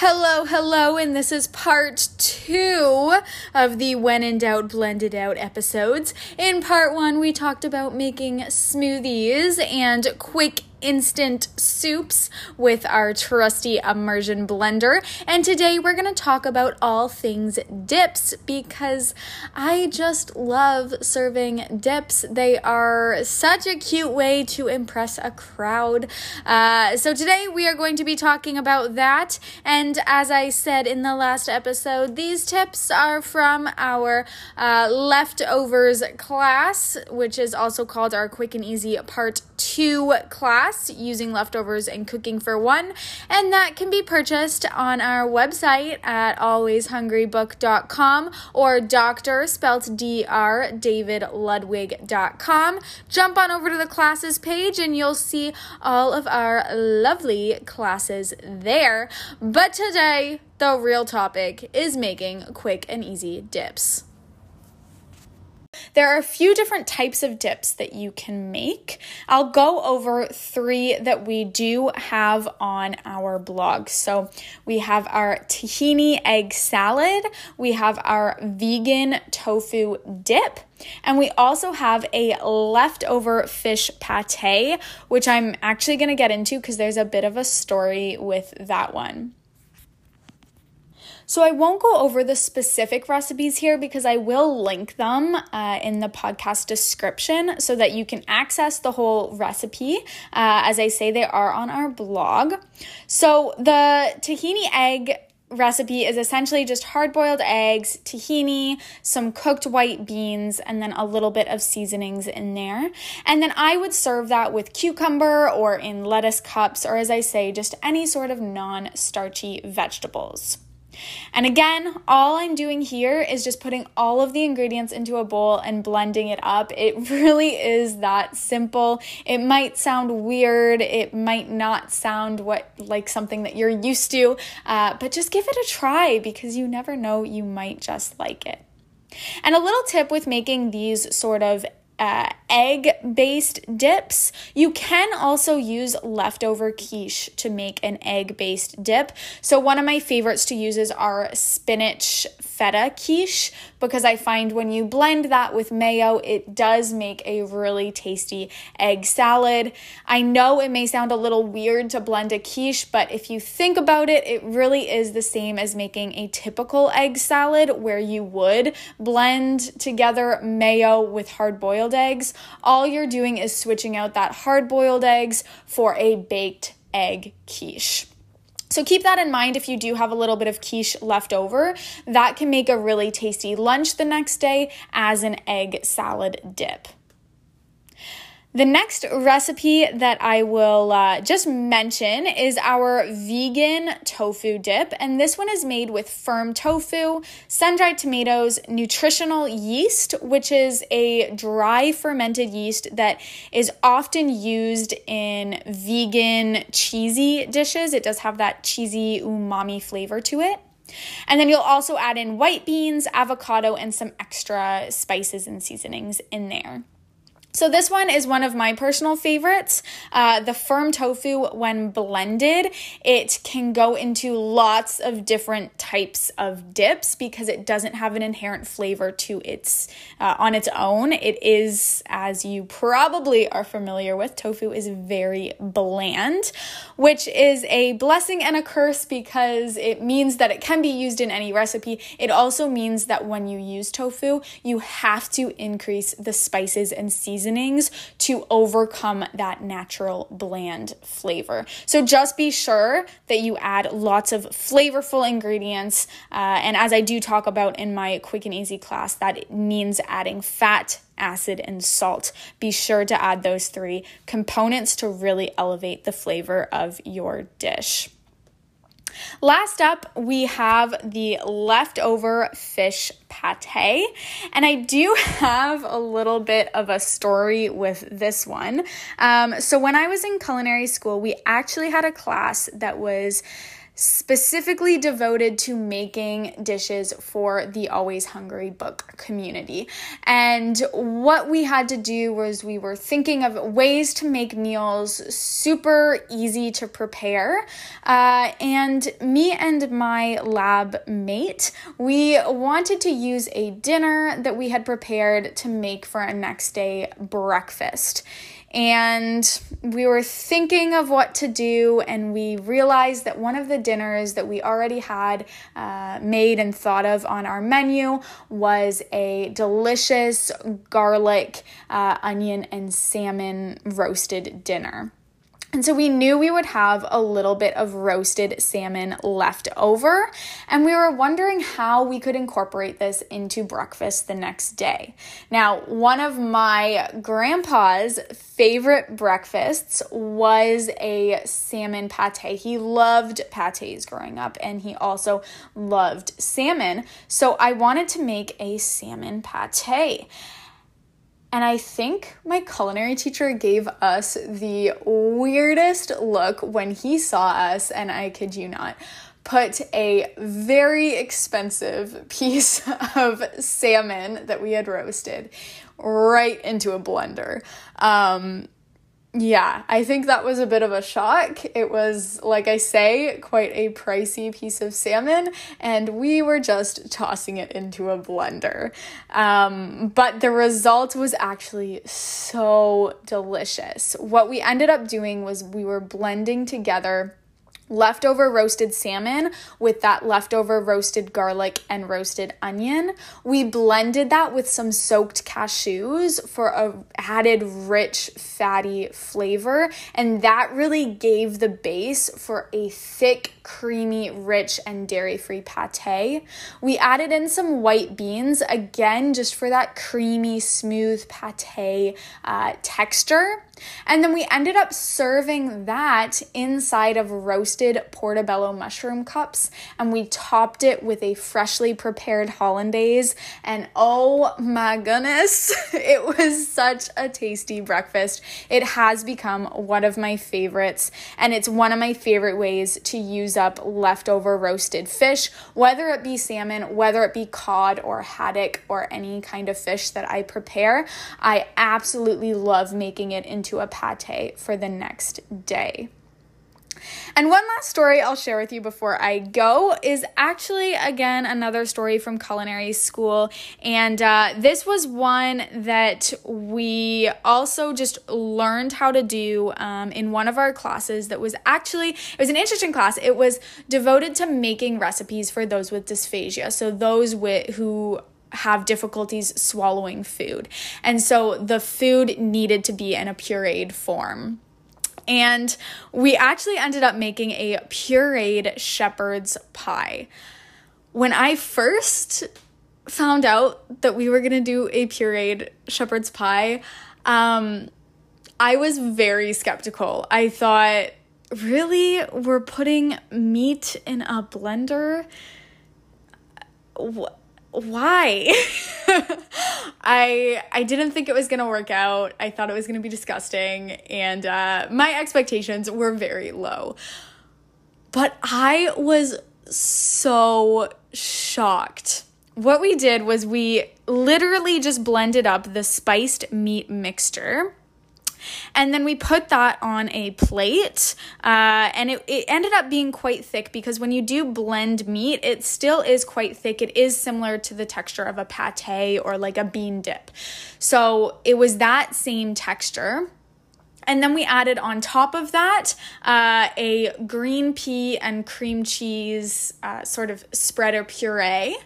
Hello, hello, and this is part two of the When in Doubt Blended Out episodes. In part one, we talked about making smoothies and quick instant soups with our trusty immersion blender. And today we're going to talk about all things dips because I just love serving dips. They are such a cute way to impress a crowd. Uh, so today we are going to be talking about that. And as I said in the last episode, these tips are from our uh, leftovers class, which is also called our quick and easy part two class using leftovers and cooking for one. And that can be purchased on our website at alwayshungrybook.com or doctor spelt D-R davidludwig.com. Jump on over to the classes page and you'll see all of our lovely classes there. But today, the real topic is making quick and easy dips. There are a few different types of dips that you can make. I'll go over three that we do have on our blog. So we have our tahini egg salad, we have our vegan tofu dip, and we also have a leftover fish pate, which I'm actually going to get into because there's a bit of a story with that one. So I won't go over the specific recipes here because I will link them uh, in the podcast description so that you can access the whole recipe. Uh, as I say, they are on our blog. So the tahini egg recipe is essentially just hard boiled eggs, tahini, some cooked white beans, and then a little bit of seasonings in there. And then I would serve that with cucumber or in lettuce cups, or as I say, just any sort of non starchy vegetables. And again, all I'm doing here is just putting all of the ingredients into a bowl and blending it up. It really is that simple. It might sound weird, it might not sound what like something that you're used to, uh, but just give it a try because you never know, you might just like it. And a little tip with making these sort of uh, egg based dips. You can also use leftover quiche to make an egg based dip. So, one of my favorites to use is our spinach feta quiche because I find when you blend that with mayo, it does make a really tasty egg salad. I know it may sound a little weird to blend a quiche, but if you think about it, it really is the same as making a typical egg salad where you would blend together mayo with hard boiled eggs. All you're doing is switching out that hard boiled eggs for a baked egg quiche. So keep that in mind if you do have a little bit of quiche left over. That can make a really tasty lunch the next day as an egg salad dip. The next recipe that I will uh, just mention is our vegan tofu dip, and this one is made with firm tofu, sun dried tomatoes, nutritional yeast, which is a dry fermented yeast that is often used in vegan cheesy dishes. It does have that cheesy umami flavor to it. And then you'll also add in white beans, avocado, and some extra spices and seasonings in there. So, this one is one of my personal favorites. Uh, the firm tofu, when blended, it can go into lots of different types of dips because it doesn't have an inherent flavor to its uh, on its own. It is, as you probably are familiar with, tofu is very bland, which is a blessing and a curse because it means that it can be used in any recipe. It also means that when you use tofu, you have to increase the spices and seasonings seasonings to overcome that natural bland flavor. So just be sure that you add lots of flavorful ingredients. Uh, and as I do talk about in my quick and easy class, that means adding fat, acid, and salt. Be sure to add those three components to really elevate the flavor of your dish. Last up, we have the leftover fish pate. And I do have a little bit of a story with this one. Um, so, when I was in culinary school, we actually had a class that was specifically devoted to making dishes for the Always Hungry book community. And what we had to do was we were thinking of ways to make meals super easy to prepare. Uh, and me and my lab mate, we wanted to use a dinner that we had prepared to make for a next day breakfast and we were thinking of what to do, and we realized that one of the dinners that we already had uh, made and thought of on our menu was a delicious garlic, uh, onion, and salmon roasted dinner. And so we knew we would have a little bit of roasted salmon left over, and we were wondering how we could incorporate this into breakfast the next day. Now, one of my grandpa's favorite breakfasts was a salmon pate. He loved pates growing up, and he also loved salmon. So I wanted to make a salmon pate. And I think my culinary teacher gave us the weirdest look when he saw us, and I kid you not, put a very expensive piece of salmon that we had roasted right into a blender. Um, yeah, I think that was a bit of a shock. It was, like I say, quite a pricey piece of salmon, and we were just tossing it into a blender. Um, but the result was actually so delicious. What we ended up doing was we were blending together leftover roasted salmon with that leftover roasted garlic and roasted onion. We blended that with some soaked cashews for a added rich fatty flavor and that really gave the base for a thick creamy rich and dairy-free pate. We added in some white beans again just for that creamy smooth pate uh, texture. And then we ended up serving that inside of roasted portobello mushroom cups, and we topped it with a freshly prepared hollandaise. And oh my goodness, it was such a tasty breakfast. It has become one of my favorites, and it's one of my favorite ways to use up leftover roasted fish, whether it be salmon, whether it be cod or haddock or any kind of fish that I prepare. I absolutely love making it into into a pate for the next day. And one last story I'll share with you before I go is actually, again, another story from culinary school. And uh, this was one that we also just learned how to do um, in one of our classes that was actually, it was an interesting class. It was devoted to making recipes for those with dysphagia. So those with, who have difficulties swallowing food. And so the food needed to be in a pureed form. And we actually ended up making a pureed shepherd's pie. When I first found out that we were gonna do a pureed shepherd's pie, um, I was very skeptical. I thought, really? We're putting meat in a blender? What? Why? I I didn't think it was gonna work out. I thought it was gonna be disgusting, and uh, my expectations were very low. But I was so shocked. What we did was we literally just blended up the spiced meat mixture and then we put that on a plate, uh, and it, it ended up being quite thick because when you do blend meat, it still is quite thick. It is similar to the texture of a pate or like a bean dip. So it was that same texture. And then we added on top of that uh, a green pea and cream cheese uh, sort of spread or puree,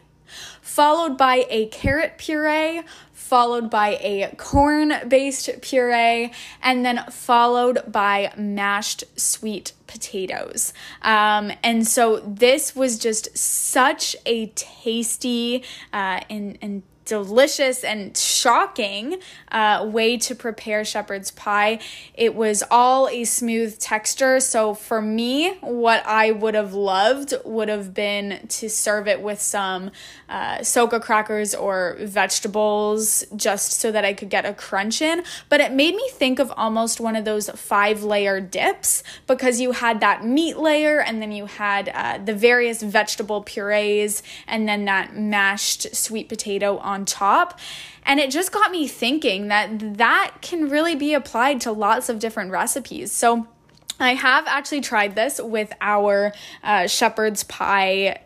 followed by a carrot puree, followed by a corn based puree, and then followed by mashed sweet potatoes. Um, and so this was just such a tasty uh, and, and delicious and shocking uh, way to prepare shepherd's pie. It was all a smooth texture. So for me, what I would have loved would have been to serve it with some uh, Soka crackers or vegetables just so that I could get a crunch in. But it made me think of almost one of those five layer dips because you had that meat layer and then you had uh, the various vegetable purees and then that mashed sweet potato on top. And it just got me thinking that that can really be applied to lots of different recipes. So I have actually tried this with our uh, shepherd's pie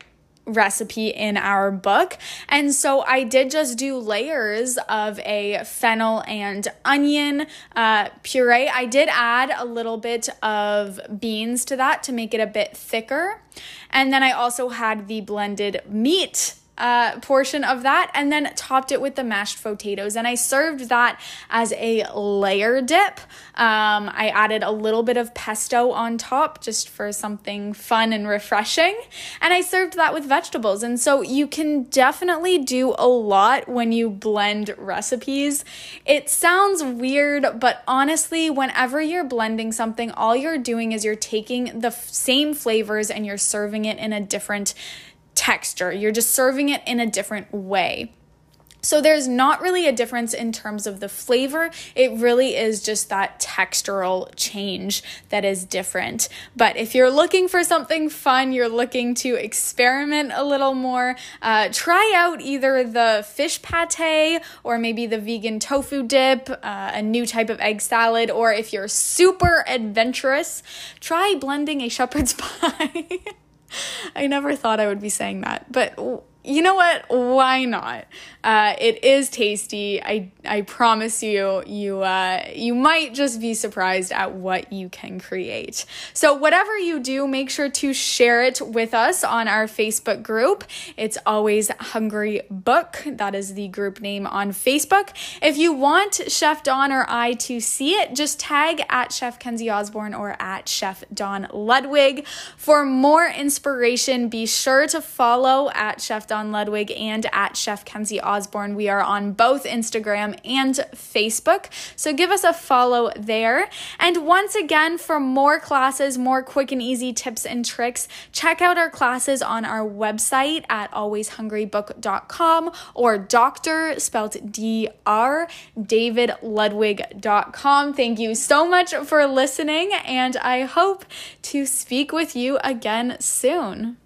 recipe in our book. And so I did just do layers of a fennel and onion uh, puree. I did add a little bit of beans to that to make it a bit thicker. And then I also had the blended meat uh, portion of that and then topped it with the mashed potatoes. And I served that as a layer dip. Um, I added a little bit of pesto on top just for something fun and refreshing. And I served that with vegetables. And so you can definitely do a lot when you blend recipes. It sounds weird, but honestly, whenever you're blending something, all you're doing is you're taking the f- same flavors and you're serving it in a different texture. You're just serving it in a different way. So there's not really a difference in terms of the flavor. It really is just that textural change that is different. But if you're looking for something fun, you're looking to experiment a little more, uh, try out either the fish pate or maybe the vegan tofu dip, uh, a new type of egg salad, or if you're super adventurous, try blending a shepherd's pie. I never thought I would be saying that, but you know what? Why not? Uh, it is tasty. I I promise you, you uh, you might just be surprised at what you can create. So whatever you do, make sure to share it with us on our Facebook group. It's always Hungry Book. That is the group name on Facebook. If you want Chef Dawn or I to see it, just tag at Chef Kenzie Osborne or at Chef Dawn Ludwig. For more inspiration, be sure to follow at Chef Dawn Ludwig and at Chef Kenzie Osborne. We are on both Instagram and Facebook. So give us a follow there. And once again, for more classes, more quick and easy tips and tricks, check out our classes on our website at alwayshungrybook.com or doctor spelled D R davidludwig.com. Thank you so much for listening, and I hope to speak with you again soon.